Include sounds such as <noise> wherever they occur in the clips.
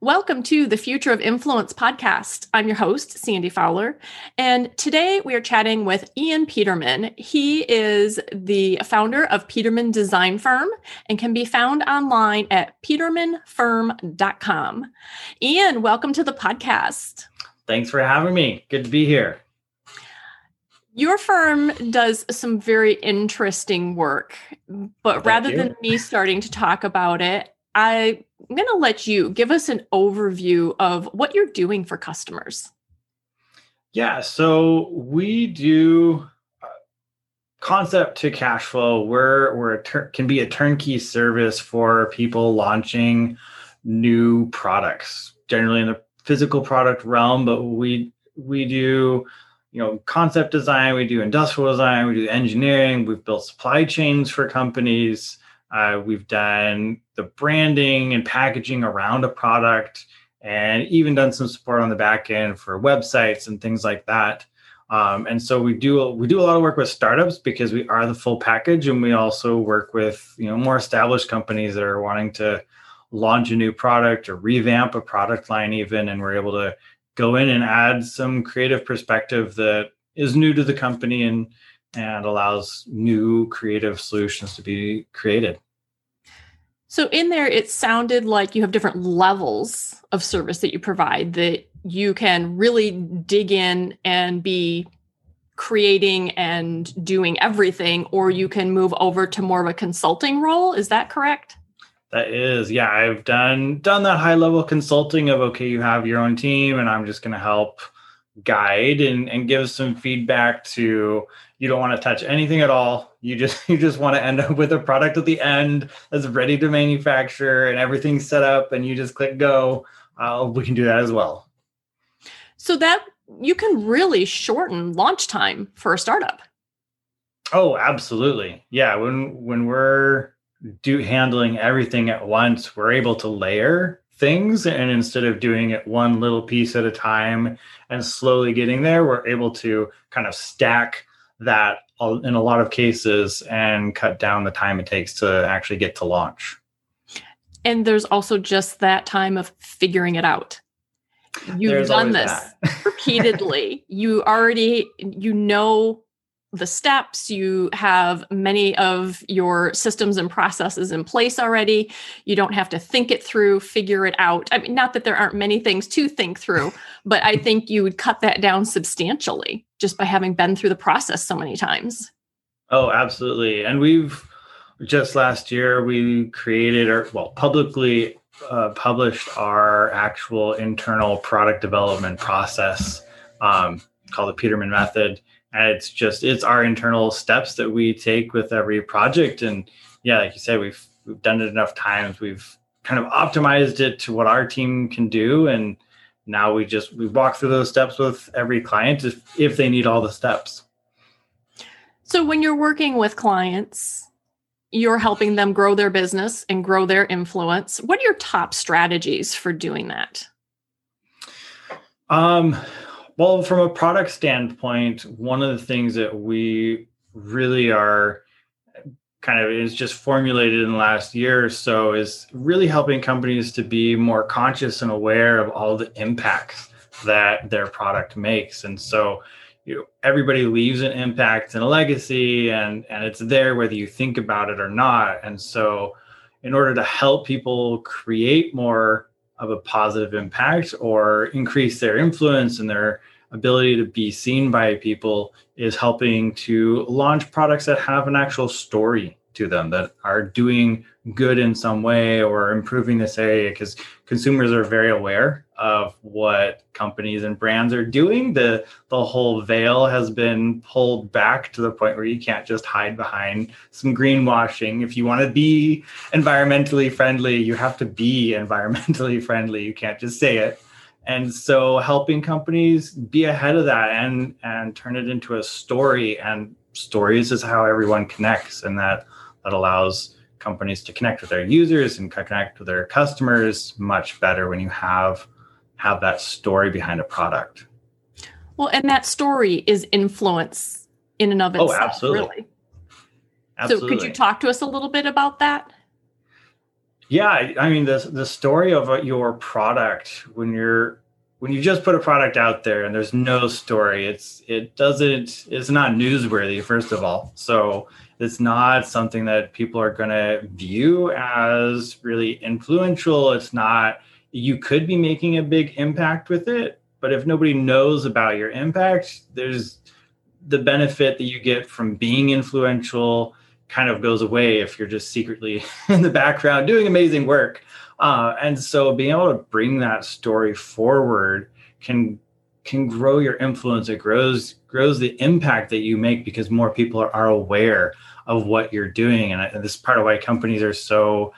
Welcome to the Future of Influence podcast. I'm your host, Sandy Fowler, and today we are chatting with Ian Peterman. He is the founder of Peterman Design Firm and can be found online at petermanfirm.com. Ian, welcome to the podcast. Thanks for having me. Good to be here. Your firm does some very interesting work, but Thank rather you. than me starting to talk about it, I'm going to let you give us an overview of what you're doing for customers. Yeah, so we do uh, concept to cash flow. We're we're a tur- can be a turnkey service for people launching new products, generally in the physical product realm. But we we do you know concept design, we do industrial design, we do engineering. We've built supply chains for companies. Uh, we've done the branding and packaging around a product, and even done some support on the back end for websites and things like that. Um, and so we do we do a lot of work with startups because we are the full package, and we also work with you know more established companies that are wanting to launch a new product or revamp a product line, even, and we're able to go in and add some creative perspective that is new to the company and and allows new creative solutions to be created. So, in there, it sounded like you have different levels of service that you provide that you can really dig in and be creating and doing everything, or you can move over to more of a consulting role. Is that correct? That is, yeah. I've done done that high level consulting of okay, you have your own team, and I'm just going to help guide and, and give some feedback to you don't want to touch anything at all. You just <laughs> you just want to end up with a product at the end that's ready to manufacture and everything's set up and you just click go. Uh, we can do that as well. So that you can really shorten launch time for a startup. Oh absolutely. Yeah when when we're do handling everything at once we're able to layer things and instead of doing it one little piece at a time and slowly getting there we're able to kind of stack that in a lot of cases and cut down the time it takes to actually get to launch. And there's also just that time of figuring it out. You've there's done this <laughs> repeatedly. You already you know the steps, you have many of your systems and processes in place already. You don't have to think it through, figure it out. I mean, not that there aren't many things to think through, <laughs> but I think you would cut that down substantially just by having been through the process so many times. Oh, absolutely. And we've just last year we created or well publicly uh, published our actual internal product development process um, called the Peterman method it's just it's our internal steps that we take with every project. And yeah like you said we've we've done it enough times. We've kind of optimized it to what our team can do. And now we just we walk through those steps with every client if, if they need all the steps. So when you're working with clients you're helping them grow their business and grow their influence. What are your top strategies for doing that? Um well, from a product standpoint, one of the things that we really are kind of is just formulated in the last year or so is really helping companies to be more conscious and aware of all the impacts that their product makes. And so, you know, everybody leaves an impact and a legacy and and it's there whether you think about it or not. And so in order to help people create more of a positive impact or increase their influence and their ability to be seen by people is helping to launch products that have an actual story to them that are doing good in some way or improving this area because consumers are very aware of what companies and brands are doing. The the whole veil has been pulled back to the point where you can't just hide behind some greenwashing. If you want to be environmentally friendly you have to be <laughs> environmentally friendly. You can't just say it. And so helping companies be ahead of that and and turn it into a story and stories is how everyone connects and that that allows companies to connect with their users and connect with their customers much better when you have have that story behind a product well and that story is influence in and of oh, itself oh, absolutely. really absolutely. so could you talk to us a little bit about that yeah, I mean the the story of uh, your product when you're when you just put a product out there and there's no story, it's it doesn't it's not newsworthy first of all. So it's not something that people are going to view as really influential. It's not you could be making a big impact with it, but if nobody knows about your impact, there's the benefit that you get from being influential kind of goes away if you're just secretly <laughs> in the background doing amazing work. Uh, and so being able to bring that story forward can can grow your influence. It grows grows the impact that you make because more people are, are aware of what you're doing. And, I, and this is part of why companies are so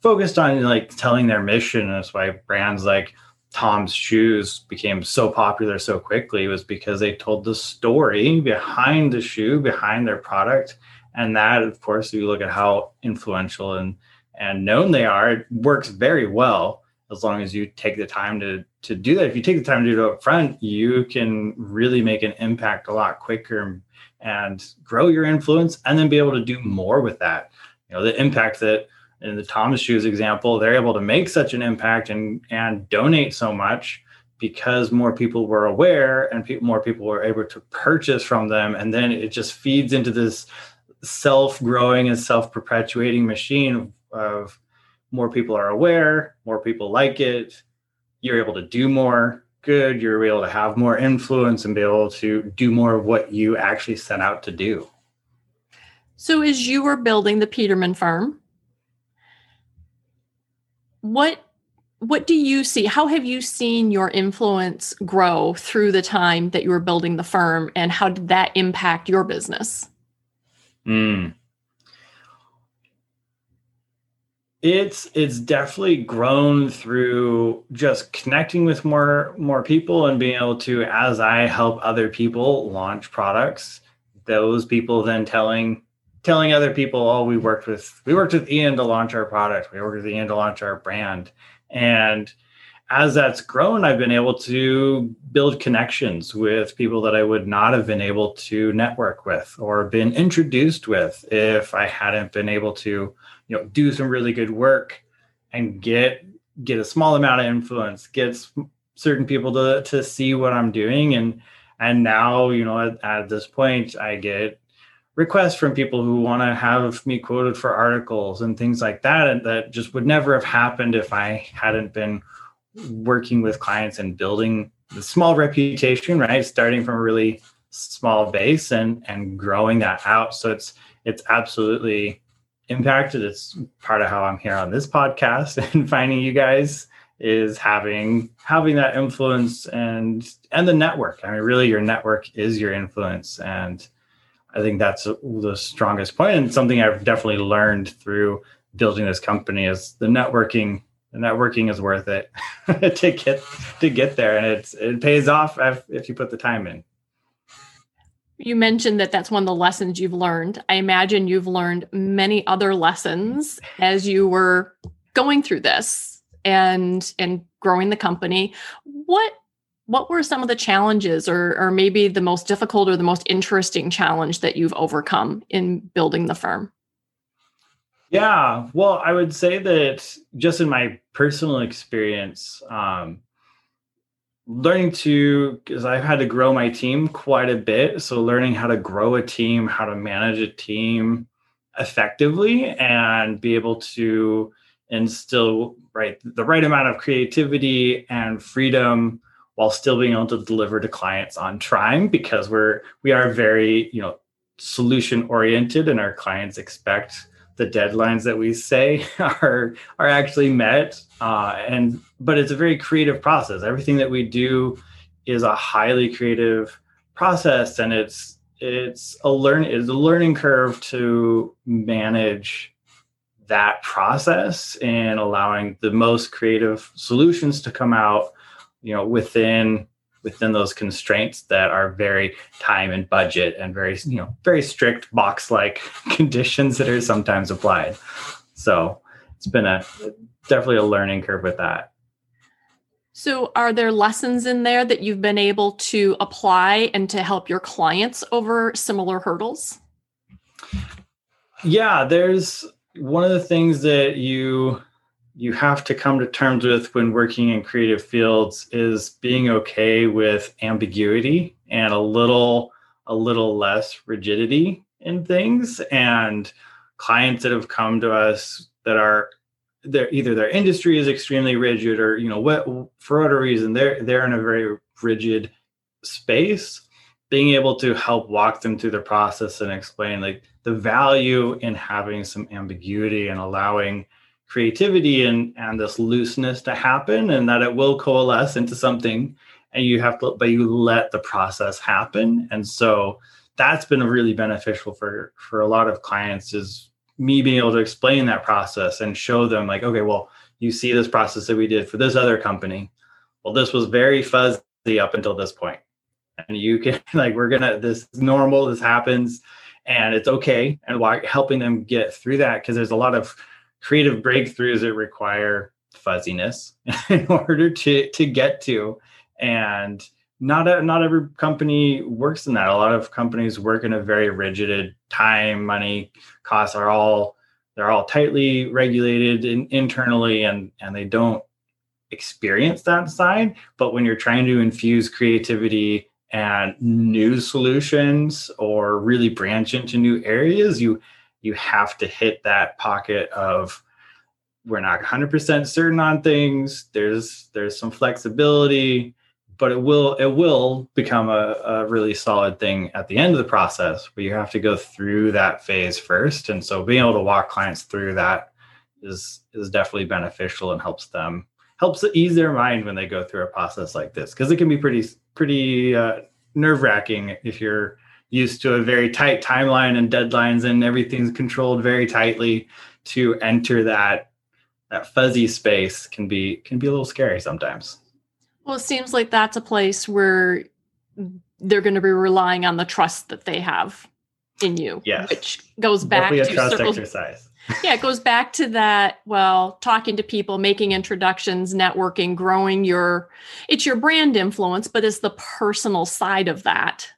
focused on like telling their mission. And that's why brands like Tom's shoes became so popular so quickly was because they told the story behind the shoe, behind their product, and that of course if you look at how influential and and known they are it works very well as long as you take the time to to do that. If you take the time to do it up front you can really make an impact a lot quicker and grow your influence and then be able to do more with that. You know the impact that in the Tom's shoes example they're able to make such an impact and and donate so much because more people were aware and pe- more people were able to purchase from them. And then it just feeds into this self-growing and self-perpetuating machine of more people are aware, more people like it, you're able to do more good, you're able to have more influence and be able to do more of what you actually set out to do. So as you were building the Peterman firm, what what do you see? How have you seen your influence grow through the time that you were building the firm and how did that impact your business? Mm. It's it's definitely grown through just connecting with more more people and being able to, as I help other people launch products, those people then telling telling other people, oh, we worked with we worked with Ian to launch our product, we worked with Ian to launch our brand, and as that's grown, I've been able to build connections with people that I would not have been able to network with or been introduced with if I hadn't been able to, you know, do some really good work and get get a small amount of influence, get certain people to to see what I'm doing and and now, you know, at, at this point I get requests from people who want to have me quoted for articles and things like that and that just would never have happened if I hadn't been working with clients and building the small reputation, right? Starting from a really small base and and growing that out. So it's it's absolutely impacted. It's part of how I'm here on this podcast <laughs> and finding you guys is having having that influence and and the network. I mean, really, your network is your influence, and I think that's the strongest point. and something I've definitely learned through building this company is the networking the networking is worth it <laughs> to get to get there and it's it pays off if, if you put the time in you mentioned that that's one of the lessons you've learned. I imagine you've learned many other lessons as you were going through this and and growing the company. What what were some of the challenges or or maybe the most difficult or the most interesting challenge that you've overcome in building the firm? Yeah, well, I would say that just in my personal experience, um, learning to, because I've had to grow my team quite a bit. So, learning how to grow a team, how to manage a team effectively, and be able to instill right the right amount of creativity and freedom while still being able to deliver to clients on time because we're we are very you know solution oriented and our clients expect the deadlines that we say <laughs> are are actually met uh, and but it's a very creative process. Everything that we do is a highly creative process and it's it's a learn it's a learning curve to manage that process and allowing the most creative solutions to come out you know within within those constraints that are very time and budget and very you know very strict box like <laughs> conditions that are sometimes applied. So it's been a definitely a learning curve with that. So are there lessons in there that you've been able to apply and to help your clients over similar hurdles? Yeah there's one of the things that you you have to come to terms with when working in creative fields is being okay with ambiguity and a little a little less rigidity in things. And clients that have come to us that are they're either their industry is extremely rigid or you know what for whatever reason they're they're in a very rigid space being able to help walk them through the process and explain like the value in having some ambiguity and allowing creativity and and this looseness to happen and that it will coalesce into something and you have to but you let the process happen. And so that's been really beneficial for for a lot of clients is me being able to explain that process and show them like okay well you see this process that we did for this other company. Well this was very fuzzy up until this point. And you can <laughs> like we're gonna this is normal this happens and it's okay. And why helping them get through that because there's a lot of creative breakthroughs that require fuzziness <laughs> in order to to get to. And not a, not every company works in that. A lot of companies work in a very rigid time money costs are all they're all tightly regulated in, internally and and they don't experience that side. But when you're trying to infuse creativity and new solutions or really branch into new areas you you have to hit that pocket of we're not 100% certain on things. There's there's some flexibility but it will it will become a, a really solid thing at the end of the process but you have to go through that phase first. And so being able to walk clients through that is is definitely beneficial and helps them helps ease their mind when they go through a process like this because it can be pretty pretty uh, nerve wracking if you're used to a very tight timeline and deadlines and everything's controlled very tightly to enter that that fuzzy space can be can be a little scary sometimes. Well it seems like that's a place where they're going to be relying on the trust that they have in you yes. which goes back Definitely to trust circles, exercise. <laughs> Yeah it goes back to that well talking to people making introductions networking growing your it's your brand influence but it's the personal side of that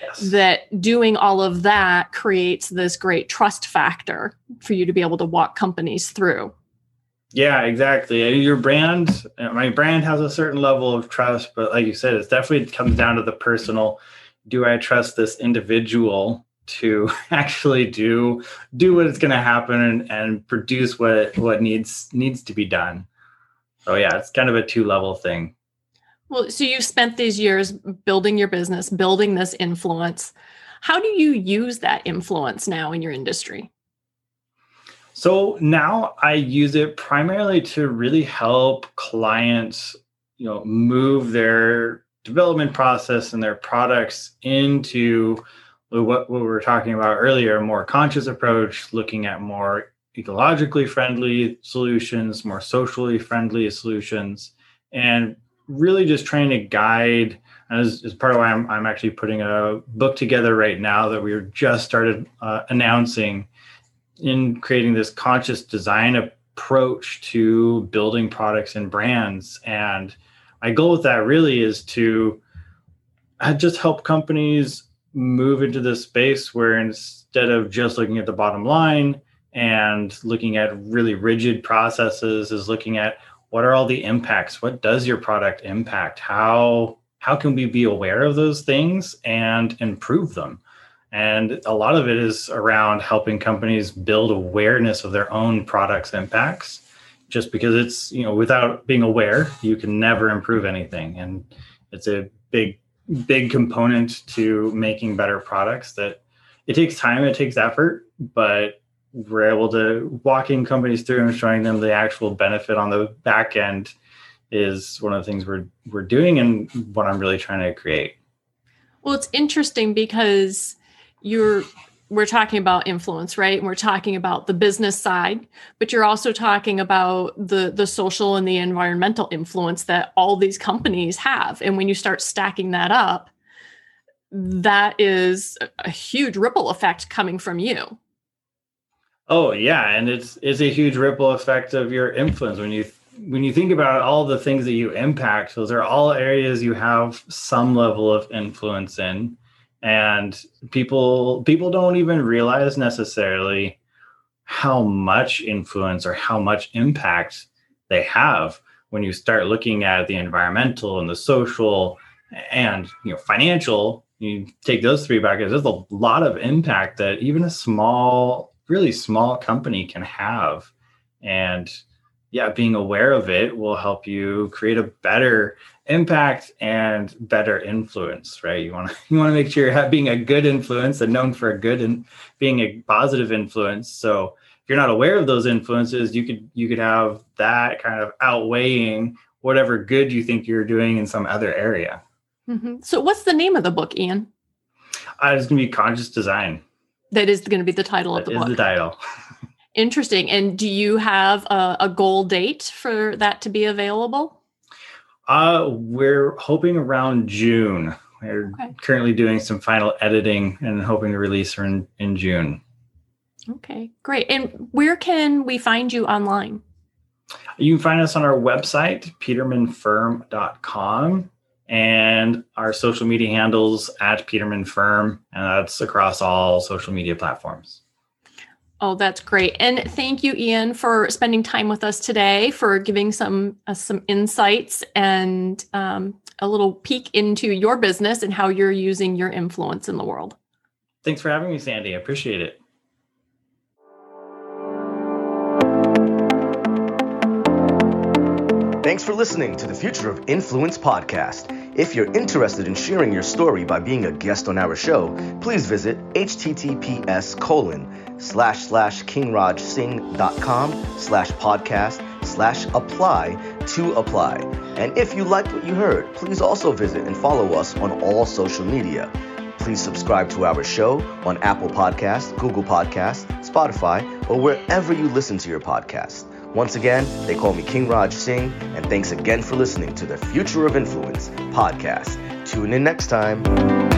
yes. that doing all of that creates this great trust factor for you to be able to walk companies through. Yeah exactly. Your brand my brand has a certain level of trust but like you said it definitely comes down to the personal. Do i trust this individual to <laughs> actually do do what is going to happen and, and produce what what needs needs to be done? So yeah it's kind of a two level thing well so you've spent these years building your business building this influence. How do you use that influence now in your industry? So now i use it primarily to really help clients you know move their development process and their products into what, what we were talking about earlier, a more conscious approach, looking at more ecologically friendly solutions, more socially friendly solutions, and really just trying to guide. As, as part of why I'm, I'm actually putting a book together right now that we were just started uh, announcing in creating this conscious design approach to building products and brands. And my goal with that really is to just help companies move into this space where instead of just looking at the bottom line and looking at really rigid processes is looking at what are all the impacts? What does your product impact? How how can we be aware of those things and improve them? And a lot of it is around helping companies build awareness of their own products impacts. Just because it's you know without being aware you can never improve anything. And it's a big big component to making better products that it takes time, it takes effort, but we're able to walking companies through and showing them the actual benefit on the back end is one of the things we're we're doing and what I'm really trying to create. Well, it's interesting because you're we're talking about influence, right? And we're talking about the business side, but you're also talking about the the social and the environmental influence that all these companies have. And when you start stacking that up, that is a huge ripple effect coming from you. Oh yeah, and it's it's a huge ripple effect of your influence when you when you think about all the things that you impact. Those are all areas you have some level of influence in and people people don't even realize necessarily how much influence or how much impact they have when you start looking at the environmental and the social and you know financial you take those three buckets there's a lot of impact that even a small really small company can have and yeah, being aware of it will help you create a better impact and better influence, right? You want to <laughs> you want to make sure you're being a good influence and known for a good and being a positive influence. So if you're not aware of those influences, you could you could have that kind of outweighing whatever good you think you're doing in some other area. Mm-hmm. So what's the name of the book, Ian? Uh, it's going to be Conscious Design. That is going to be the title that of the book. the title. <laughs> Interesting. And do you have a, a goal date for that to be available? Uh, we're hoping around June. We're okay. currently doing some final editing and hoping to release her in, in June. Okay, great. And where can we find you online? You can find us on our website, petermanfirm.com, and our social media handles at Peterman Firm, and that's across all social media platforms. Oh, that's great. And thank you, Ian, for spending time with us today, for giving some uh, some insights and um, a little peek into your business and how you're using your influence in the world. Thanks for having me, Sandy. I appreciate it. Thanks for listening to the Future of Influence podcast. If you're interested in sharing your story by being a guest on our show, please visit https colon slash slash kingrajsingh.com slash podcast slash apply to apply. And if you liked what you heard, please also visit and follow us on all social media. Please subscribe to our show on Apple Podcasts, Google Podcasts, Spotify, or wherever you listen to your podcast. Once again, they call me King Raj Singh, and thanks again for listening to the Future of Influence podcast. Tune in next time.